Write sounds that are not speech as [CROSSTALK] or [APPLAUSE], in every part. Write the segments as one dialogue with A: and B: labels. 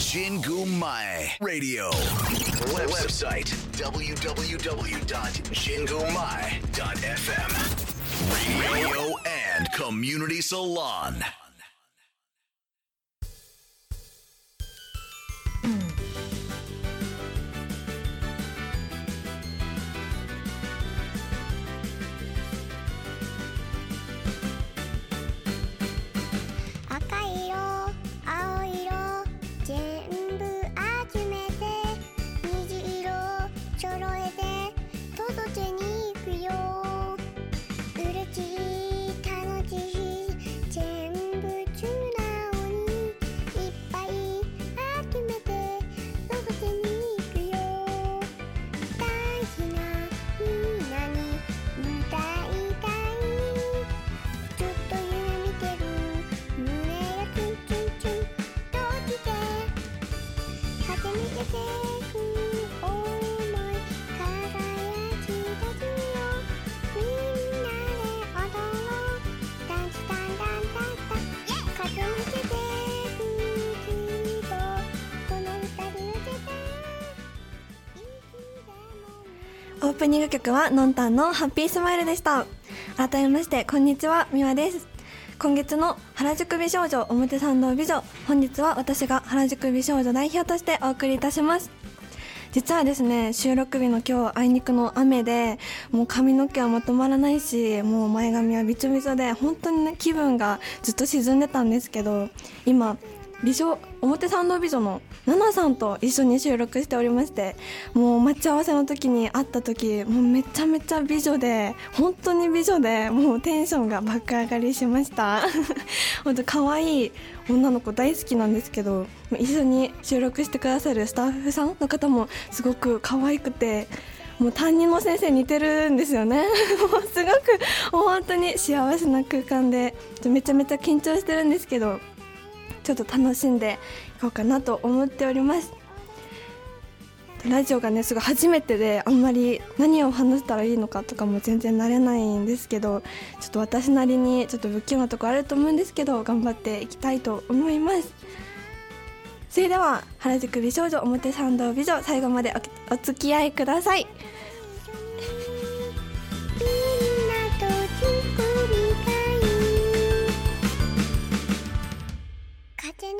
A: Jingu Mai Radio. Website www.jingumai.fm. Radio and Community Salon.
B: オープニング曲はのんたんのハッピースマイルでした。改めましてこんにちはみわです。今月の原宿美少女表参道美女。本日は私が原宿美少女代表としてお送りいたします。実はですね収録日の今日あいにくの雨でもう髪の毛はまとまらないしもう前髪はびちょびちょで本当にね気分がずっと沈んでたんですけど今美少表参道美女のナナさんと一緒に収録しておりましてもう待ち合わせの時に会った時もうめちゃめちゃ美女で本当に美女でもうテンションが爆上がりしました。[LAUGHS] 本当可愛い女の子大好きなんですけど一緒に収録してくださるスタッフさんの方もすごく可愛くてもう担任の先生似てるんですよね。[LAUGHS] もうすごく本当に幸せな空間でめちゃめちゃ緊張してるんですけどちょっと楽しんでいこうかなと思っております。ラジオがねすごい初めてであんまり何を話したらいいのかとかも全然慣れないんですけどちょっと私なりにちょっと不器用なとこあると思うんですけど頑張っていきたいと思います。それでは原宿美少女表参道美女最後までおお付き合いください。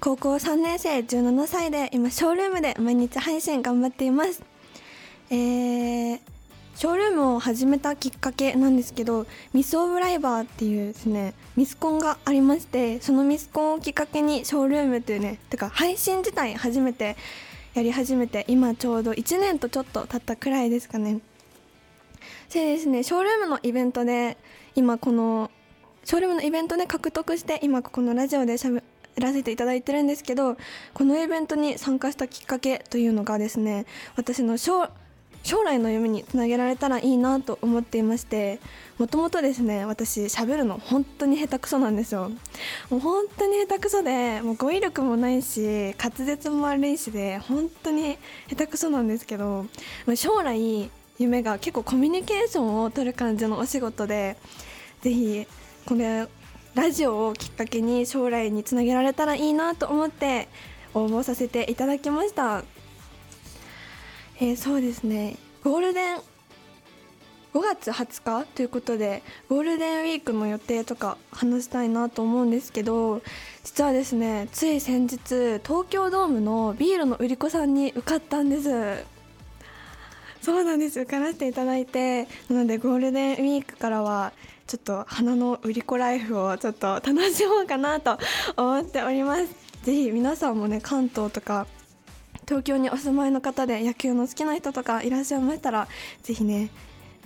B: 高校3年生17歳で今ショールームで毎日配信頑張っています。えー、ショールームを始めたきっかけなんですけどミス・オブ・ライバーっていうですねミスコンがありましてそのミスコンをきっかけにショールームっていうねてか配信自体初めてやり始めて今ちょうど1年とちょっと経ったくらいですかね。それでですねショールームのイベントで今このショールームのイベントで獲得して今ここのラジオでしゃべやらせていただいてるんですけどこのイベントに参加したきっかけというのがですね私の将将来の夢につなげられたらいいなと思っていましてもともとですね私喋るの本当に下手くそなんですよ。もう本当に下手くそでもう語彙力もないし滑舌も悪いしで本当に下手くそなんですけど将来夢が結構コミュニケーションを取る感じのお仕事でぜひこれラジオをきっかけに将来につなげられたらいいなと思って応募させていただきました、えーそうですね。ゴールデン5月20日？ということでゴールデンウィークの予定とか話したいなと思うんですけど実はですねつい先日東京ドームのビールの売り子さんに受かったんです。そうなんです受からせていただいてなのでゴールデンウィークからはちょっと花の売り子ライフをちょっと楽しもうかなと思っております。ぜひ皆さんもね関東とか東京にお住まいの方で野球の好きな人とかいらっしゃいましたらぜひね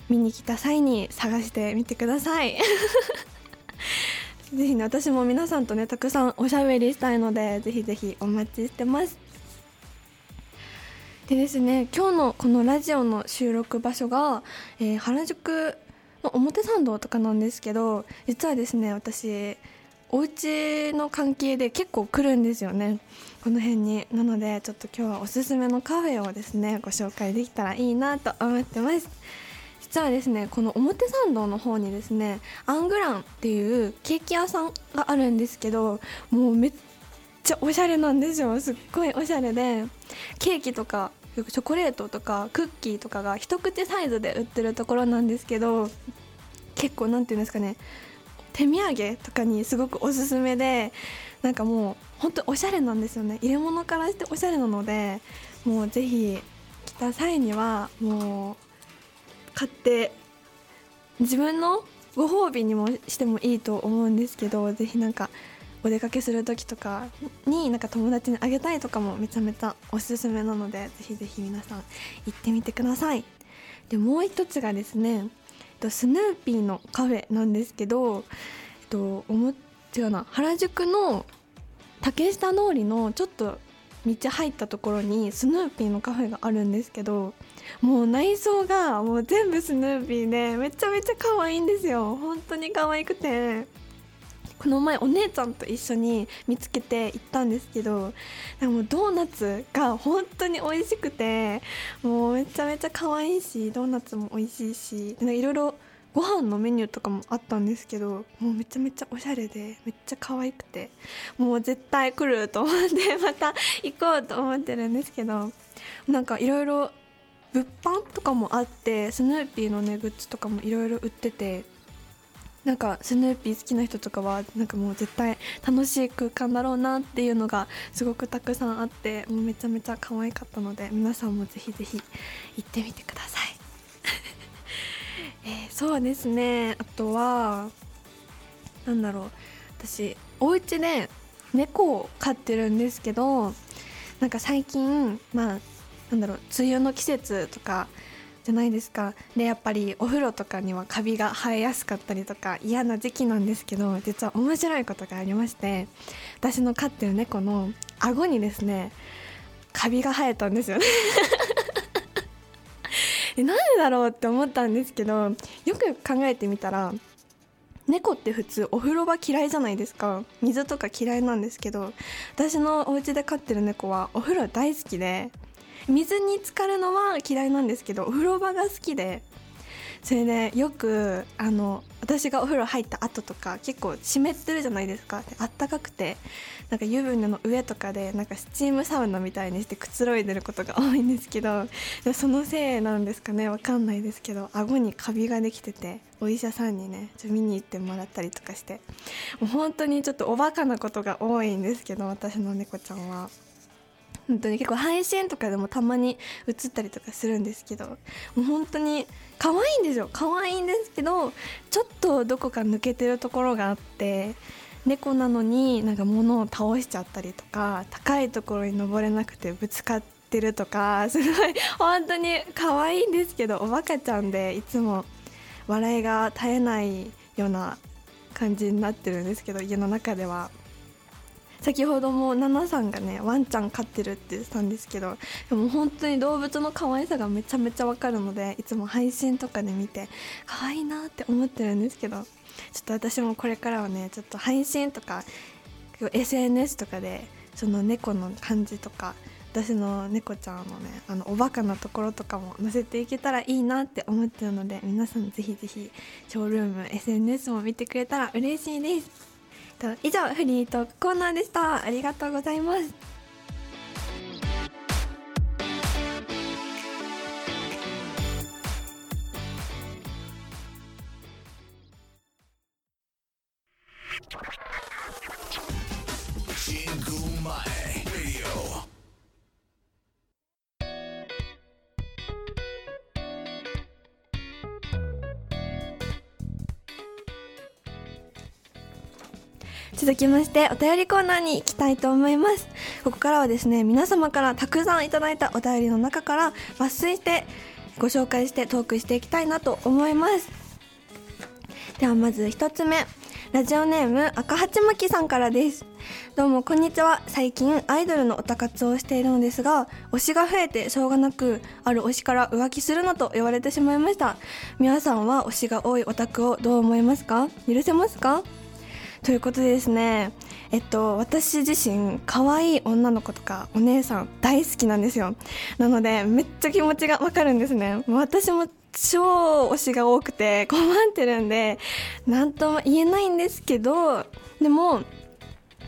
B: 見に来た際に探してみてください。[LAUGHS] ぜひね私も皆さんとねたくさんおしゃべりしたいのでぜひぜひお待ちしてます。でですね。今日のこのラジオの収録場所が、えー原宿の表参道とかなんですけど実はですね私お家の関係で結構来るんですよね。この辺に。なのでちょっと今日はおすすめのカフェをですねご紹介できたらいいなと思ってます。実はですねこの表参道の方にですねアングランっていうケーキ屋さんがあるんですけどもうめっちゃおしゃれなんですよ。すっごいおしゃれでケーキとかチョコレートとかクッキーとかが一口サイズで売ってるところなんですけど結構なんていうんですかね手土産とかにすごくおすすめでなんかもう本当おしゃれなんですよね。入れ物からしておしゃれなのでもうぜひ来た際にはもう買って自分のご褒美にもしてもいいと思うんですけどぜひなんかお出かけする時とかになんか友達にあげたいとかもめちゃめちゃおすすめなのでぜひぜひ皆さん行ってみてください。でもう一つがですねスヌーピーのカフェなんですけど、えっと、おも違うな原宿の竹下通りのちょっと道入ったところにスヌーピーのカフェがあるんですけどもう内装がもう全部スヌーピーでめちゃめちゃ可愛いんですよ。本当に可愛くて。この前お姉ちゃんと一緒に見つけて行ったんですけどでもドーナツが本当に美味しくてもうめちゃめちゃ可愛いしドーナツも美味しいしいろいろご飯のメニューとかもあったんですけどもうめちゃめちゃおしゃれでめっちゃ可愛くてもう絶対来ると思って [LAUGHS] また行こうと思ってるんですけどなんかいろいろ物販とかもあってスヌーピーのねグッズとかもいろいろ売っててなんかスヌーピー好きな人とかはなんかもう絶対楽しい空間だろうなっていうのがすごくたくさんあってもうめちゃめちゃ可愛かったので皆さんもぜひぜひ行ってみてください。[LAUGHS] えーそうですね。あとはなんだろう。私お家で猫を飼ってるんですけどなんか最近まあなんだろう。梅雨の季節とかじゃないですか。でやっぱりお風呂とかにはカビが生えやすかったりとか嫌な時期なんですけど実は面白いことがありまして私の飼ってる猫の顎にですねカビが生えたんですよね。[LAUGHS] なんでだろうって思ったんですけどよく考えてみたら猫って普通お風呂場嫌いじゃないですか。水とか嫌いなんですけど私のお家で飼ってる猫はお風呂大好きで水に浸かるのは嫌いなんですけどお風呂場が好きでそれでよくあの私がお風呂入った後とか結構湿ってるじゃないですかあったかくてなんか湯船の上とかでなんかスチームサウナみたいにしてくつろいでることが多いんですけどそのせいなんですかねわかんないですけど顎にカビができててお医者さんにねちょ見に行ってもらったりとかしてもう本当にちょっとおバカなことが多いんですけど私の猫ちゃんは。本当に結構配信とかでもたまに映ったりとかするんですけどもう本当に可愛いんですよ可愛いんですけどちょっとどこか抜けてるところがあって猫なのになんか物を倒しちゃったりとか高いところに登れなくてぶつかってるとかすごい本当に可愛いんですけどおバカちゃんでいつも笑いが絶えないような感じになってるんですけど家の中では。先ほどもナナさんがねワンちゃん飼ってるって言ってたんですけどでも本当に動物の可愛さがめちゃめちゃわかるのでいつも配信とかで見て可愛いなって思ってるんですけどちょっと私もこれからはねちょっと配信とか SNS とかでその猫の感じとか私の猫ちゃんのねあのおバカなところとかも載せていけたらいいなって思ってるので皆さんぜひぜひショールーム SNS も見てくれたら嬉しいです。と以上フリートークコーナーでした。ありがとうございます。続きましてお便りコーナーに行きたいと思います。ここからはですね皆様からたくさんいただいたお便りの中から抜粋してご紹介してトークしていきたいなと思います。ではまず一つ目。ラジオネーム赤八巻さんからです。どうもこんにちは。最近アイドルのオタ活をしているのですが推しが増えてしょうがなくある推しから浮気するなと言われてしまいました。皆さんは推しが多いオタクをどう思いますか？許せますか？ということでですねえっと私自身可愛い女の子とかお姉さん大好きなんですよ。なのでめっちゃ気持ちがわかるんですね。私も超推しが多くて困ってるんで何とも言えないんですけどでも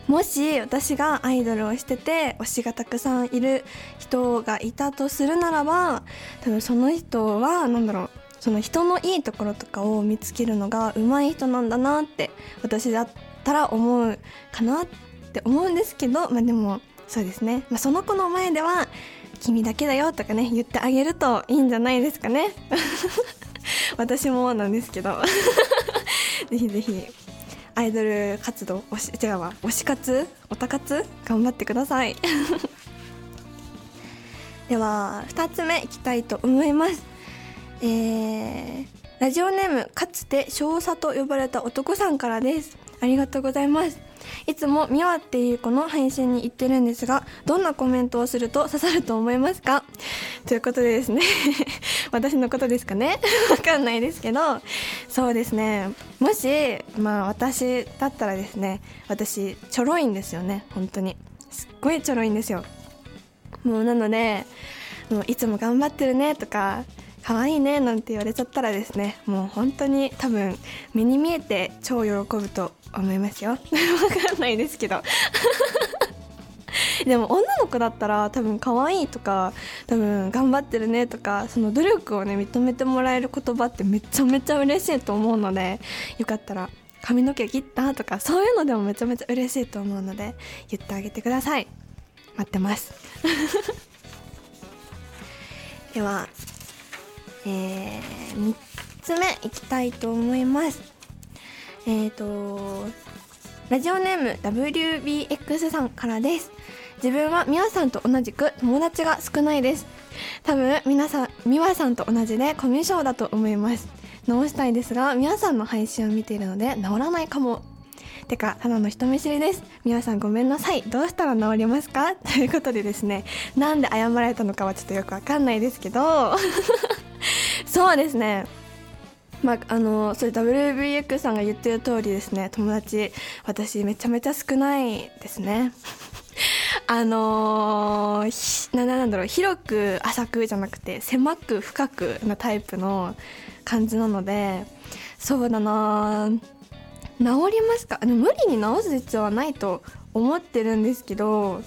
B: もし私がアイドルをしてて推しがたくさんいる人がいたとするならば多分その人は何だろうその人のいいところとかを見つけるのが上手い人なんだなって私だったら思うかなって思うんですけどまあでもそうですね、まあ、その子の前では「君だけだよ」とかね言ってあげるといいんじゃないですかね。[LAUGHS] 私もなんですけど。[LAUGHS] ぜひぜひアイドル活動推し違うわ。推し活？オタ活？頑張ってください。[LAUGHS] では2つ目いきたいと思います。えー、ラジオネームかつて少佐と呼ばれた男さんからです。ありがとうございます。いつもミワっていう子の配信に行ってるんですがどんなコメントをすると [LAUGHS] 刺さると思いますか？ということでですね。[LAUGHS] 私のことですかね？[LAUGHS] わかんないですけど。そうですね。もしまあ私だったらですね私ちょろいんですよね。本当に。すっごいちょろいんですよ。もうなのでもういつも頑張ってるねとか可愛いねなんて言われちゃったらですねもう本当に多分目に見えて超喜ぶと思いますよ。[LAUGHS] わかんないですけど。[LAUGHS] でも女の子だったら多分可愛いとか多分頑張ってるねとかその努力をね認めてもらえる言葉ってめちゃめちゃ嬉しいと思うのでよかったら髪の毛切ったとかそういうのでもめちゃめちゃ嬉しいと思うので言ってあげてください。待ってます。[LAUGHS] ではえー、3つ目いきたいと思います。えっ、ー、とラジオネーム WBX さんからです。自分はみわさんと同じく友達が少ないです。多分皆さんみわさんと同じでコミュ障だと思います。直したいですが皆さんの配信を見ているので治らないかも。てかただの人見知りです。皆さんごめんなさい。どうしたら治りますか？ということでですね。なんで謝られたのかはちょっとよくわかんないですけど。そうですね。まあ、あのそれ WBX さんが言ってる通りですね。友達私めちゃめちゃ少ないですね。[LAUGHS] あのー、ななんだろう。広く浅くじゃなくて狭く深くなタイプの感じなのでそうだな治りますか？あの無理に治す必要はないと思ってるんですけど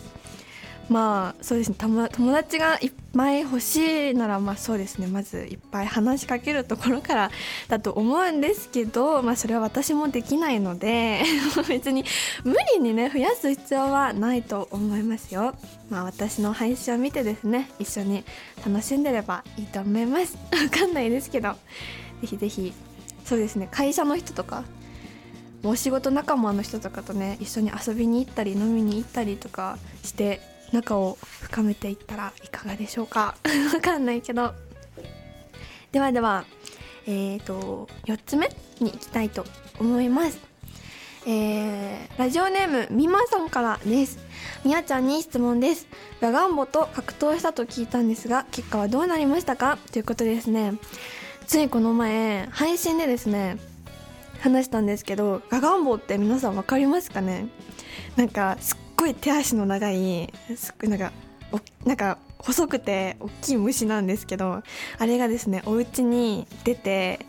B: まあそうですね。友達がいっぱい欲しいならまあそうですね。まずいっぱい話しかけるところからだと思うんですけどまあそれは私もできないので [LAUGHS] 別に無理にね増やす必要はないと思いますよ。まあ私の配信を見てですね一緒に楽しんでればいいと思います。[LAUGHS] わかんないですけど。ぜひぜひそうですね。会社の人とかお仕事仲間の人とかとね一緒に遊びに行ったり飲みに行ったりとかして仲を深めていったらいかがでしょうか？[LAUGHS] わかんないけど。ではではえーと4つ目に行きたいと思います。えー、ラジオネームみまさんからです。みやちゃんに質問です。ガガンボと格闘したと聞いたんですが結果はどうなりましたか？ということですねついこの前配信でですね話したんですけどガガンボって皆さん分かりますかね？なんかすっごい手足の長いすっごいなんかなんか細くて大きい虫なんですけどあれがですねお家に出て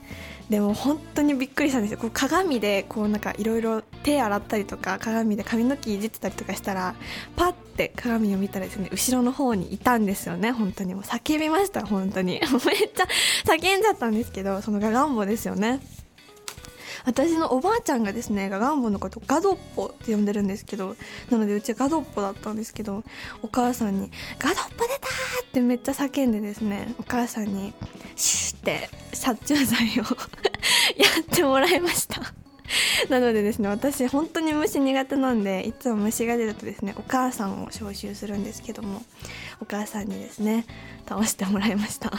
B: でも本当にびっくりしたんですよ。こう鏡でこうなんかいろいろ手洗ったりとか鏡で髪の毛いじってたりとかしたらパッて鏡を見たらですね後ろの方にいたんですよね本当に。もう叫びました本当に。[LAUGHS] めっちゃ叫んじゃったんですけどそのガガンボですよね。私のおばあちゃんがですねガガンボのことガドッポって呼んでるんですけどなのでうちはガドッポだったんですけどお母さんに「ガドッポ出た!」ってめっちゃ叫んでですねお母さんにシュッて殺虫剤を [LAUGHS] やってもらいましたなのでですね私本当に虫苦手なんでいつも虫が出るとですねお母さんを招集するんですけどもお母さんにですね倒してもらいました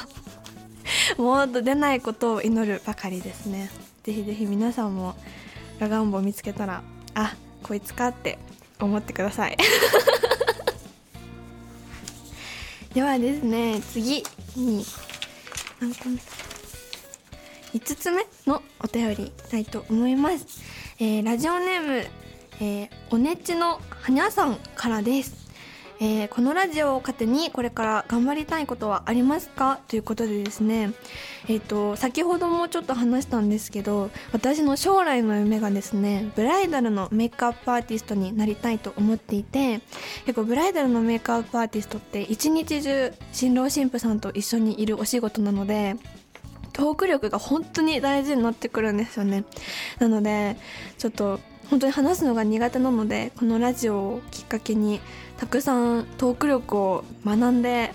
B: [LAUGHS] もっと出ないことを祈るばかりですねぜひぜひ皆さんもラガンボ見つけたらあこいつかって思ってください。[LAUGHS] ではですね次に何個目5つ目のお便りいきたいと思います、えーラジオネーム、えーおねちのはにゃさんからです。えーこのラジオを糧にこれから頑張りたいことはありますか？ということでですねえっ、と先ほどもちょっと話したんですけど私の将来の夢がですねブライダルのメイクアップアーティストになりたいと思っていて結構ブライダルのメイクアップアーティストって一日中新郎新婦さんと一緒にいるお仕事なのでトーク力が本当に大事になってくるんですよね。なのでちょっと本当に話すのが苦手なのでこのラジオをきっかけにたくさんトーク力を学んで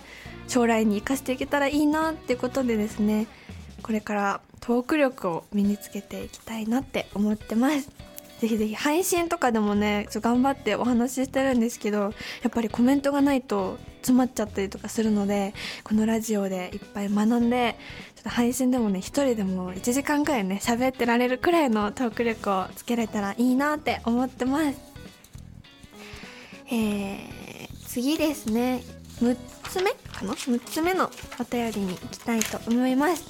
B: 将来に生かしていけたらいいなっていうことでですねこれからトーク力を身につけていきたいなって思ってます。ぜひぜひ配信とかでもねちょ頑張ってお話ししてるんですけどやっぱりコメントがないと詰まっちゃったりとかするのでこのラジオでいっぱい学んでと配信でもね一人でも1時間くらいね喋ってられるくらいのトーク力をつけれたらいいなって思ってます。えー、次ですね。6つ目かな？6つ目のお便りに行きたいと思います、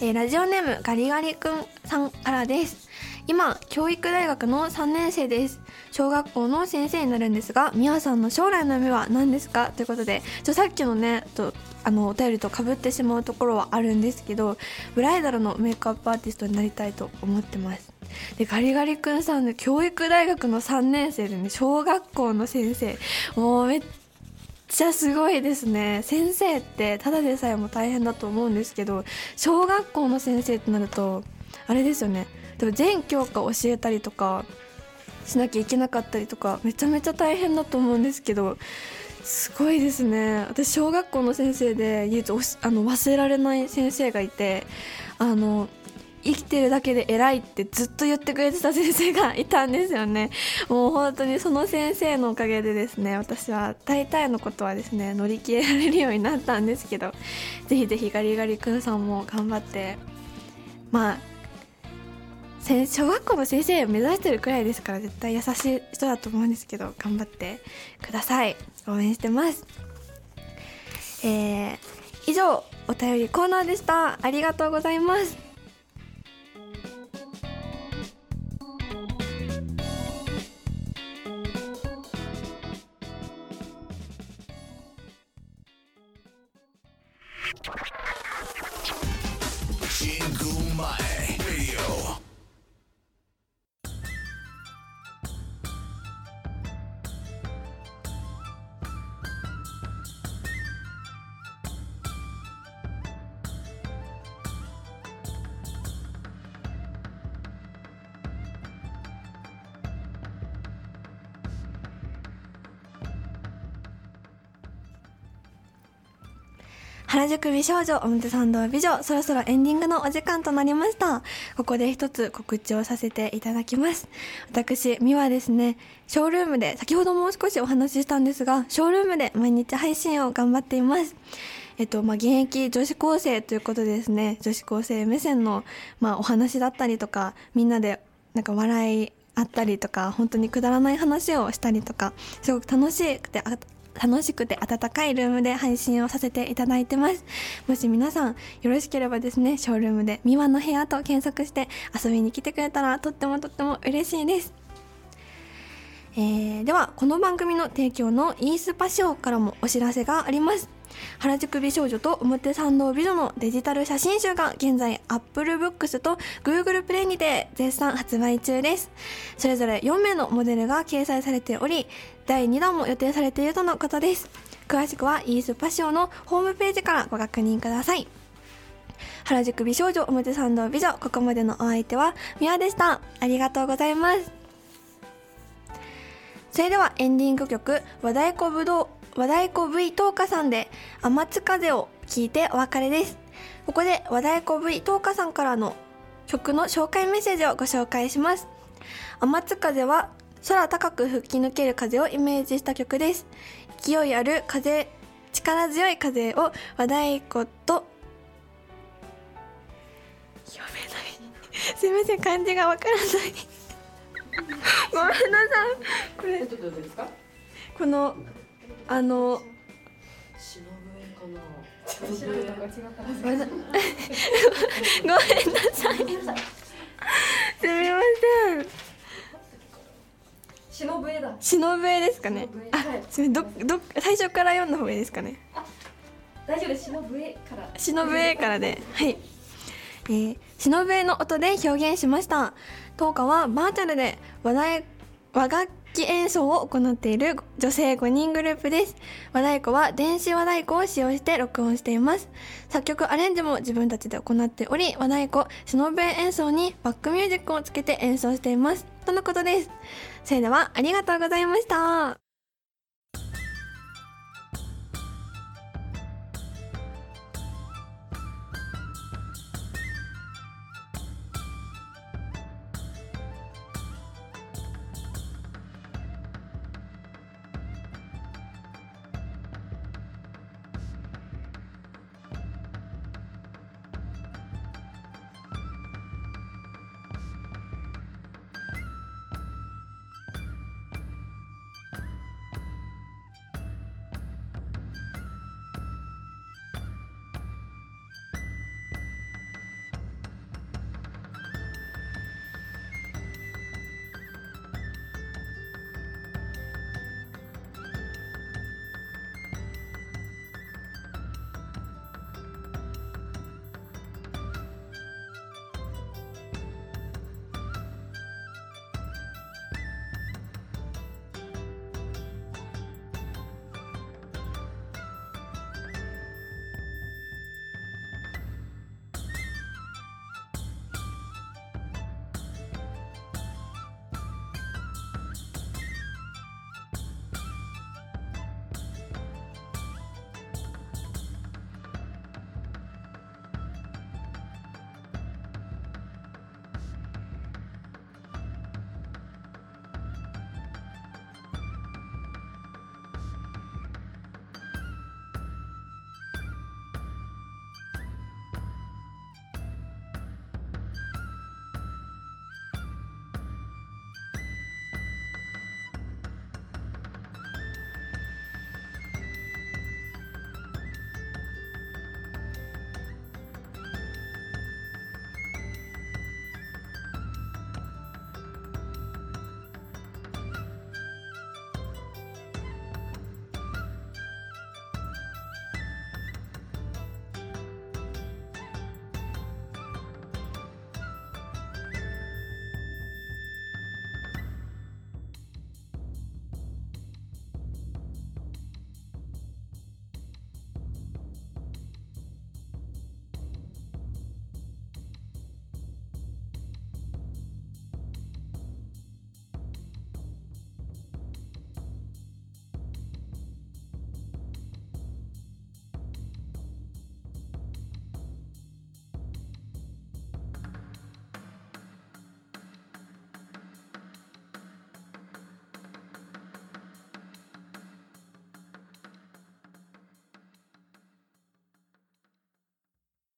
B: えーラジオネームガリガリくんさんからです。今教育大学の3年生です。小学校の先生になるんですがみやさんの将来の夢は何ですか？ということでちょさっきのねとあのお便りとかぶってしまうところはあるんですけどブライダルのメイクアップアーティストになりたいと思ってます。でガリガリ君さんね教育大学の3年生でね小学校の先生。もうめっちゃすごいですね。先生ってただでさえも大変だと思うんですけど小学校の先生ってなるとあれですよね。でも全教科教えたりとかしなきゃいけなかったりとかめちゃめちゃ大変だと思うんですけどすごいですね。私小学校の先生で唯一おしあの忘れられない先生がいてあの生きてるだけで偉いってずっと言ってくれてた先生がいたんですよね。もう本当にその先生のおかげでですね私は大体のことはですね乗り切れられるようになったんですけどぜひぜひガリガリ君さんも頑張ってまあ小学校の先生を目指してるくらいですから絶対優しい人だと思うんですけど頑張ってください。応援してます。えー、以上お便りコーナーでした。ありがとうございます。
A: 新宮前 Radio
B: 美少女表参道美女。そろそろエンディングのお時間となりました。ここで一つ告知をさせていただきます。私美はですね。ショールームで先ほどもう少しお話ししたんですがショールームで毎日配信を頑張っています。えっとまあ、現役女子高生ということでですね女子高生目線の、まあ、お話だったりとかみんなでなんか笑いあったりとか本当にくだらない話をしたりとかすごく楽しくて楽しくて暖かいルームで配信をさせていただいてます。もし皆さんよろしければですねショールームで「ミワの部屋」と検索して遊びに来てくれたらとってもとっても嬉しいです。えーではこの番組の提供のイースパショーからもお知らせがあります。原宿美少女と表参道美女のデジタル写真集が現在 Apple Books と Google プレイにて絶賛発売中です。それぞれ4名のモデルが掲載されており第2弾も予定されているとのことです。詳しくはイースパシオのホームページからご確認ください。原宿美少女表参道美女ここまでのお相手はミワでした。ありがとうございます。それではエンディング曲和太鼓ぶどう。和太鼓 V 東花さんで天津風を聞いてお別れですここで和太鼓 V 東花さんからの曲の紹介メッセージをご紹介します。天津風は空高く吹き抜ける風をイメージした曲です。勢いある風力強い風を和太鼓と読めない。すいません漢字がわからない。[LAUGHS] ごめんなさい。これ
C: ちょっとどうですか？
B: このあの
C: 篠笛かな。
B: ごめんなさい。すみません。
C: 篠笛だ。
B: 篠笛ですかね。あ
C: はい。
B: すみません。どど最初から読んだ方がいいですかね。
C: 大丈夫です。篠笛から。
B: 篠笛からではい、えー、篠笛の音で表現しました。当歌はバーチャルで和太和楽器演奏を行っている女性5人グループです。和太鼓は電子和太鼓を使用して録音しています。作曲アレンジも自分たちで行っており和太鼓忍べ演奏にバックミュージックをつけて演奏しています。とのことです。それではありがとうございました。